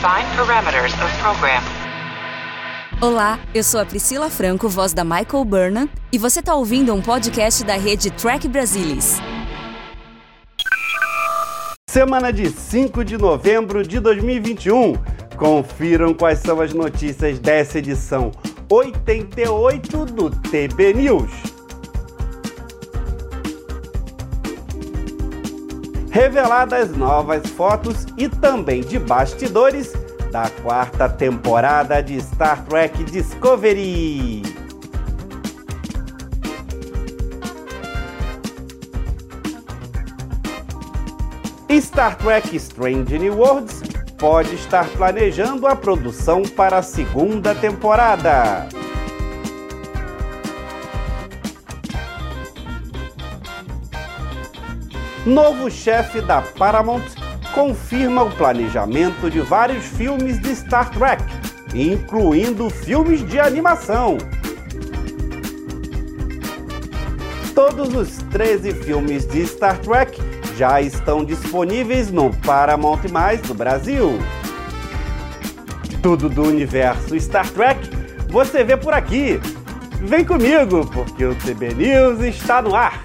Define parameters of program. Olá, eu sou a Priscila Franco, voz da Michael Burnham, e você está ouvindo um podcast da rede Track Brasilis. Semana de 5 de novembro de 2021. Confiram quais são as notícias dessa edição 88 do TB News. Reveladas novas fotos e também de bastidores da quarta temporada de Star Trek Discovery. Star Trek Strange New Worlds pode estar planejando a produção para a segunda temporada. Novo chefe da Paramount confirma o planejamento de vários filmes de Star Trek, incluindo filmes de animação. Todos os 13 filmes de Star Trek já estão disponíveis no Paramount Mais do Brasil. Tudo do universo Star Trek você vê por aqui. Vem comigo, porque o TB News está no ar.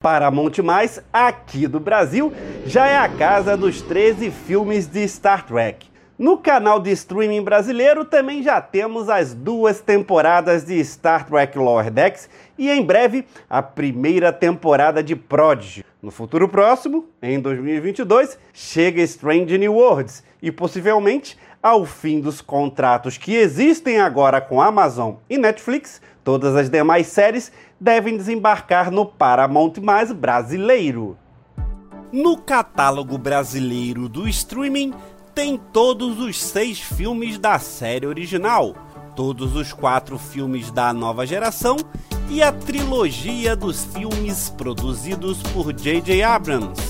Paramount Mais, aqui do Brasil, já é a casa dos 13 filmes de Star Trek. No canal de streaming brasileiro também já temos as duas temporadas de Star Trek Lower Decks e em breve a primeira temporada de Prodigy. No futuro próximo, em 2022, chega Strange New Worlds e possivelmente ao fim dos contratos que existem agora com Amazon e Netflix, todas as demais séries devem desembarcar no Paramount Mais brasileiro. No catálogo brasileiro do streaming tem todos os seis filmes da série original, todos os quatro filmes da nova geração e a trilogia dos filmes produzidos por J.J. Abrams.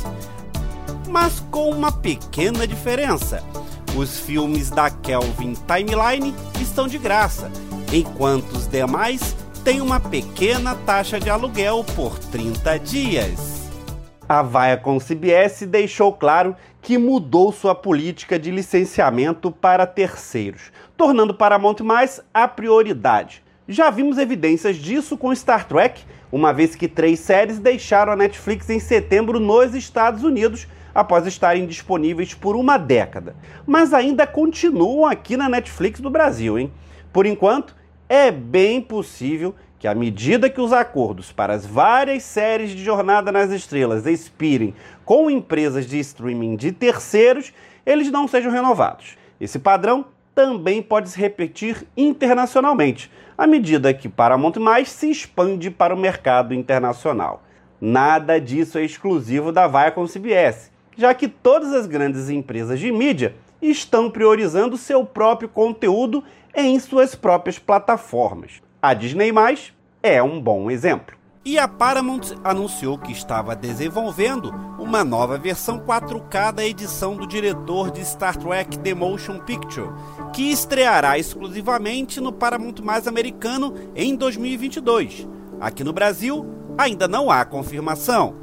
Mas com uma pequena diferença: os filmes da Kelvin Timeline estão de graça, enquanto os demais têm uma pequena taxa de aluguel por 30 dias. A Viacom CBS deixou claro que mudou sua política de licenciamento para terceiros, tornando Paramount Mais a prioridade. Já vimos evidências disso com Star Trek, uma vez que três séries deixaram a Netflix em setembro nos Estados Unidos após estarem disponíveis por uma década, mas ainda continuam aqui na Netflix do Brasil, hein? Por enquanto, é bem possível que à medida que os acordos para as várias séries de Jornada nas Estrelas expirem com empresas de streaming de terceiros, eles não sejam renovados. Esse padrão também pode se repetir internacionalmente, à medida que Paramount Mais se expande para o mercado internacional. Nada disso é exclusivo da Viacom CBS, já que todas as grandes empresas de mídia estão priorizando seu próprio conteúdo em suas próprias plataformas. A Disney é um bom exemplo. E a Paramount anunciou que estava desenvolvendo uma nova versão 4K da edição do diretor de Star Trek The Motion Picture, que estreará exclusivamente no Paramount Mais americano em 2022. Aqui no Brasil, ainda não há confirmação.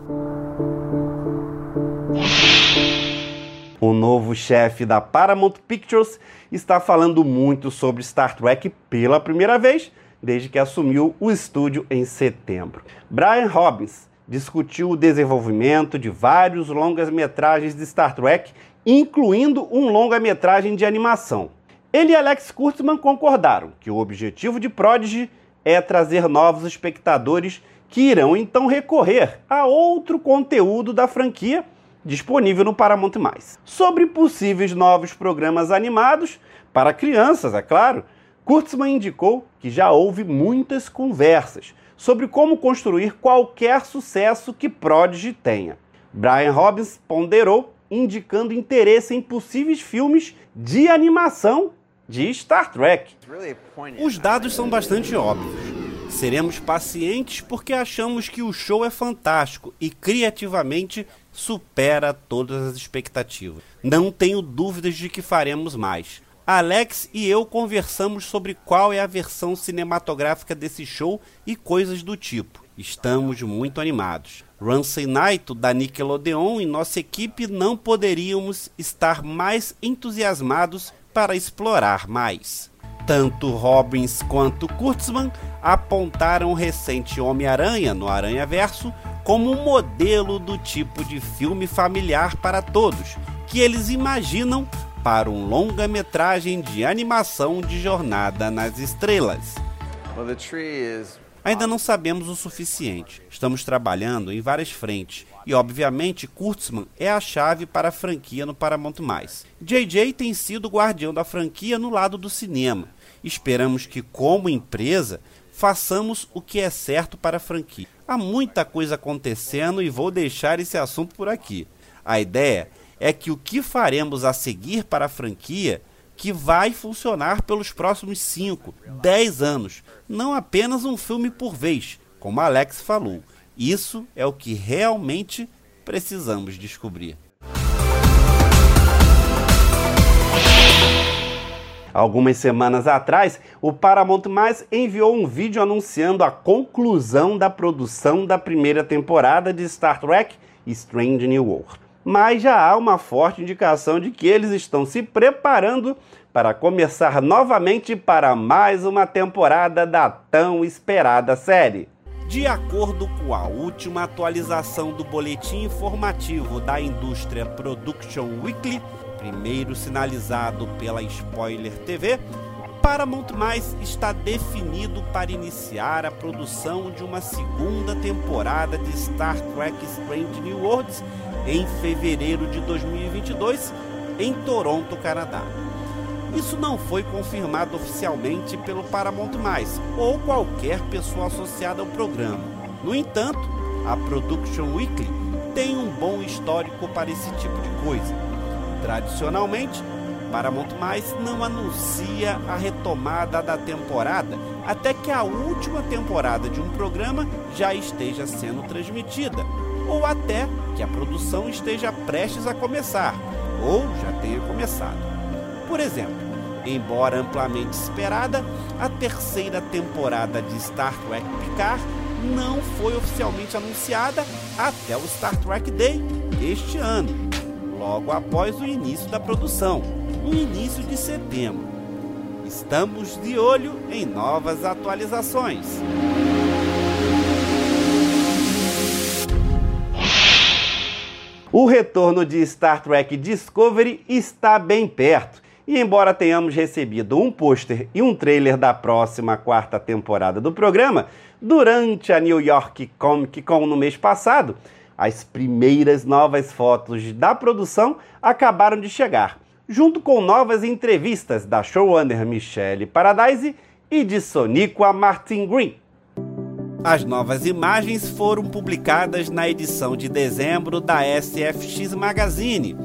O novo chefe da Paramount Pictures está falando muito sobre Star Trek pela primeira vez desde que assumiu o estúdio em setembro. Brian Robbins discutiu o desenvolvimento de vários longas-metragens de Star Trek, incluindo um longa-metragem de animação. Ele e Alex Kurtzman concordaram que o objetivo de Prodigy é trazer novos espectadores que irão então recorrer a outro conteúdo da franquia disponível no Paramount+. Sobre possíveis novos programas animados para crianças, é claro, Kurtzman indicou que já houve muitas conversas sobre como construir qualquer sucesso que Prodigy tenha. Brian Robbins ponderou, indicando interesse em possíveis filmes de animação de Star Trek. Os dados são bastante óbvios. Seremos pacientes porque achamos que o show é fantástico e criativamente supera todas as expectativas. Não tenho dúvidas de que faremos mais Alex e eu conversamos sobre qual é a versão cinematográfica desse show e coisas do tipo. Estamos muito animados. Ramsey Knight, da Nickelodeon e nossa equipe não poderíamos estar mais entusiasmados para explorar mais. Tanto Robbins quanto Kurtzman apontaram o recente Homem-Aranha no Aranha Verso como um modelo do tipo de filme familiar para todos que eles imaginam para um longa-metragem de animação de Jornada nas Estrelas. Ainda não sabemos o suficiente. Estamos trabalhando em várias frentes e, obviamente, Kurtzman é a chave para a franquia no Paramount+. JJ tem sido o guardião da franquia no lado do cinema. Esperamos que, como empresa, façamos o que é certo para a franquia. Há muita coisa acontecendo e vou deixar esse assunto por aqui. A ideia é que o que faremos a seguir para a franquia que vai funcionar pelos próximos 5, 10 anos, não apenas um filme por vez, como Alex falou. Isso é o que realmente precisamos descobrir. Algumas semanas atrás, o Paramount Mais enviou um vídeo anunciando a conclusão da produção da primeira temporada de Star Trek Strange New World mas já há uma forte indicação de que eles estão se preparando para começar novamente para mais uma temporada da tão esperada série. De acordo com a última atualização do boletim informativo da indústria Production Weekly, primeiro sinalizado pela Spoiler TV, Paramount Mais está definido para iniciar a produção de uma segunda temporada de Star Trek Strange New Worlds em fevereiro de 2022 em Toronto, Canadá. Isso não foi confirmado oficialmente pelo Paramount Mais ou qualquer pessoa associada ao programa. No entanto, a Production Weekly tem um bom histórico para esse tipo de coisa. Tradicionalmente, Paramount Mais não anuncia a retomada da temporada até que a última temporada de um programa já esteja sendo transmitida, ou até que a produção esteja prestes a começar, ou já tenha começado. Por exemplo, embora amplamente esperada, a terceira temporada de Star Trek Picard não foi oficialmente anunciada até o Star Trek Day este ano, logo após o início da produção, no início de setembro. Estamos de olho em novas atualizações. O retorno de Star Trek Discovery está bem perto. E embora tenhamos recebido um pôster e um trailer da próxima quarta temporada do programa, durante a New York Comic Con no mês passado, as primeiras novas fotos da produção acabaram de chegar, junto com novas entrevistas da showrunner Michelle Paradise e de Soniqua Martin Green. As novas imagens foram publicadas na edição de dezembro da SFX Magazine.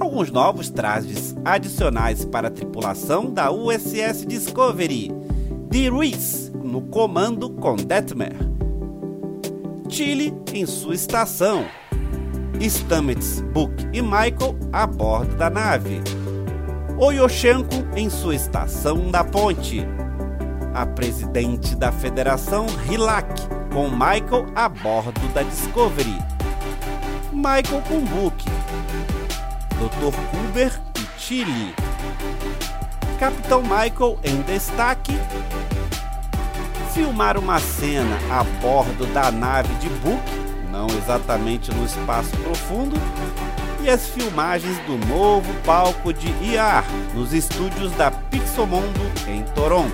Alguns novos trajes adicionais para a tripulação da USS Discovery. De Ruiz no comando com Detmer. Chile em sua estação. Stamets, Book e Michael a bordo da nave. Oyoshenko em sua estação da ponte a presidente da federação Hilak, com Michael a bordo da Discovery. Michael com Book, Dr. Kuber e Chile. Capitão Michael em destaque. Filmar uma cena a bordo da nave de Book, não exatamente no espaço profundo, e as filmagens do novo palco de IAR nos estúdios da Pixomondo em Toronto.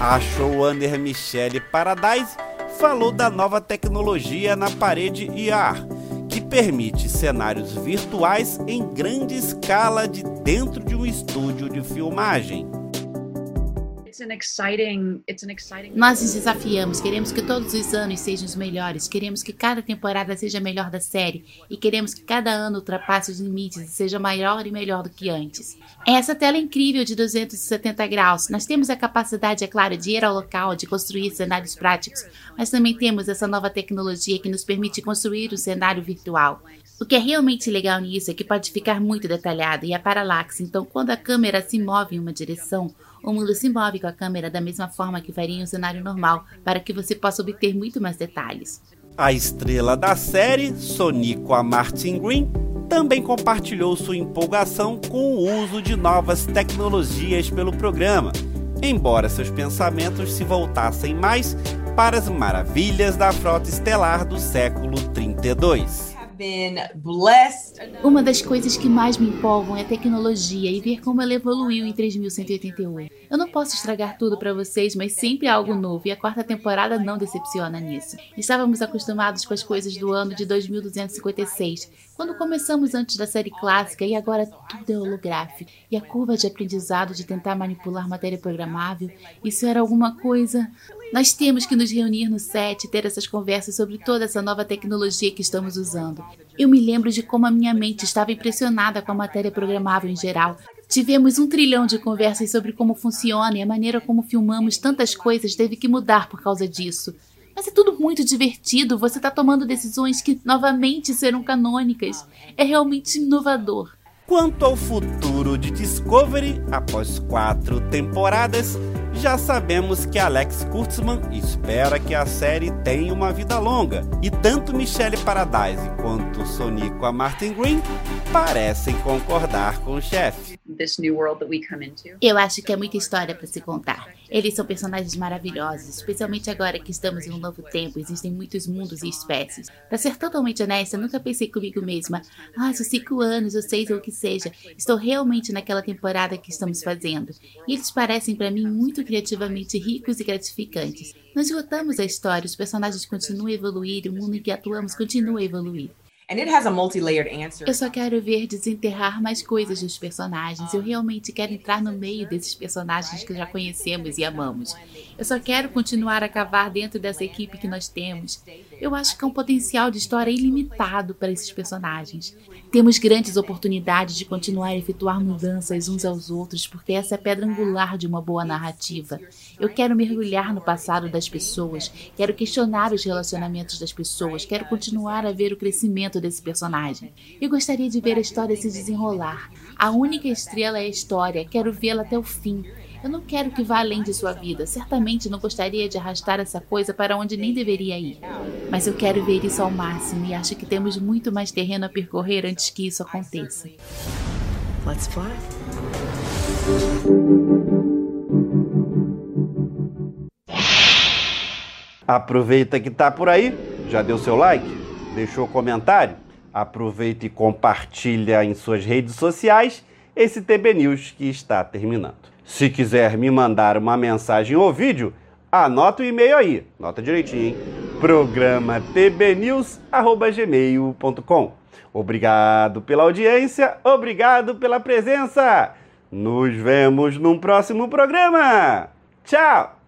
A showrunner Michelle Paradise falou da nova tecnologia na parede IAR, que permite cenários virtuais em grande escala de dentro de um estúdio de filmagem. Nós nos desafiamos, queremos que todos os anos sejam os melhores, queremos que cada temporada seja a melhor da série e queremos que cada ano ultrapasse os limites e seja maior e melhor do que antes. Essa tela é incrível de 270 graus. Nós temos a capacidade, é claro, de ir ao local, de construir cenários práticos, mas também temos essa nova tecnologia que nos permite construir um cenário virtual. O que é realmente legal nisso é que pode ficar muito detalhado e a paralaxe, então quando a câmera se move em uma direção, o mundo se move com a câmera da mesma forma que faria em um cenário normal, para que você possa obter muito mais detalhes. A estrela da série, Sonico a Martin Green, também compartilhou sua empolgação com o uso de novas tecnologias pelo programa, embora seus pensamentos se voltassem mais para as maravilhas da frota estelar do século 32. Uma das coisas que mais me empolgam é a tecnologia e ver como ela evoluiu em 3188. Eu não posso estragar tudo para vocês, mas sempre há algo novo e a quarta temporada não decepciona nisso. Estávamos acostumados com as coisas do ano de 2256, quando começamos antes da série clássica e agora tudo é holográfico. E a curva de aprendizado de tentar manipular matéria programável, isso era alguma coisa nós temos que nos reunir no set e ter essas conversas sobre toda essa nova tecnologia que estamos usando. Eu me lembro de como a minha mente estava impressionada com a matéria programável em geral. Tivemos um trilhão de conversas sobre como funciona e a maneira como filmamos tantas coisas teve que mudar por causa disso. Mas é tudo muito divertido, você está tomando decisões que novamente serão canônicas. É realmente inovador. Quanto ao futuro de Discovery, após quatro temporadas, já sabemos que Alex Kurtzman espera que a série tenha uma vida longa, e tanto Michelle Paradise quanto Sonico a Martin Green parecem concordar com o chefe. Eu acho que é muita história para se contar. Eles são personagens maravilhosos, especialmente agora que estamos em um novo tempo, existem muitos mundos e espécies. Para ser totalmente honesta, nunca pensei comigo mesma, ah, são cinco anos ou seis ou o que seja, estou realmente naquela temporada que estamos fazendo. E eles parecem para mim muito criativamente ricos e gratificantes. Nós esgotamos a história, os personagens continuam a evoluir o mundo em que atuamos continua a evoluir. Eu só quero ver desenterrar mais coisas dos personagens. Eu realmente quero entrar no meio desses personagens que já conhecemos e amamos. Eu só quero continuar a cavar dentro dessa equipe que nós temos. Eu acho que há um potencial de história ilimitado para esses personagens. Temos grandes oportunidades de continuar a efetuar mudanças uns aos outros, porque essa é a pedra angular de uma boa narrativa. Eu quero mergulhar no passado das pessoas, quero questionar os relacionamentos das pessoas, quero continuar a ver o crescimento desse personagem. Eu gostaria de ver a história se desenrolar. A única estrela é a história, quero vê-la até o fim. Eu não quero que vá além de sua vida. Certamente não gostaria de arrastar essa coisa para onde nem deveria ir. Mas eu quero ver isso ao máximo e acho que temos muito mais terreno a percorrer antes que isso aconteça. Let's fly. Aproveita que tá por aí, já deu seu like, deixou comentário, aproveita e compartilha em suas redes sociais esse TB News que está terminando. Se quiser me mandar uma mensagem ou vídeo, anota o e-mail aí, nota direitinho, hein? Programa tbnews@gmail.com. Obrigado pela audiência, obrigado pela presença. Nos vemos num próximo programa. Tchau.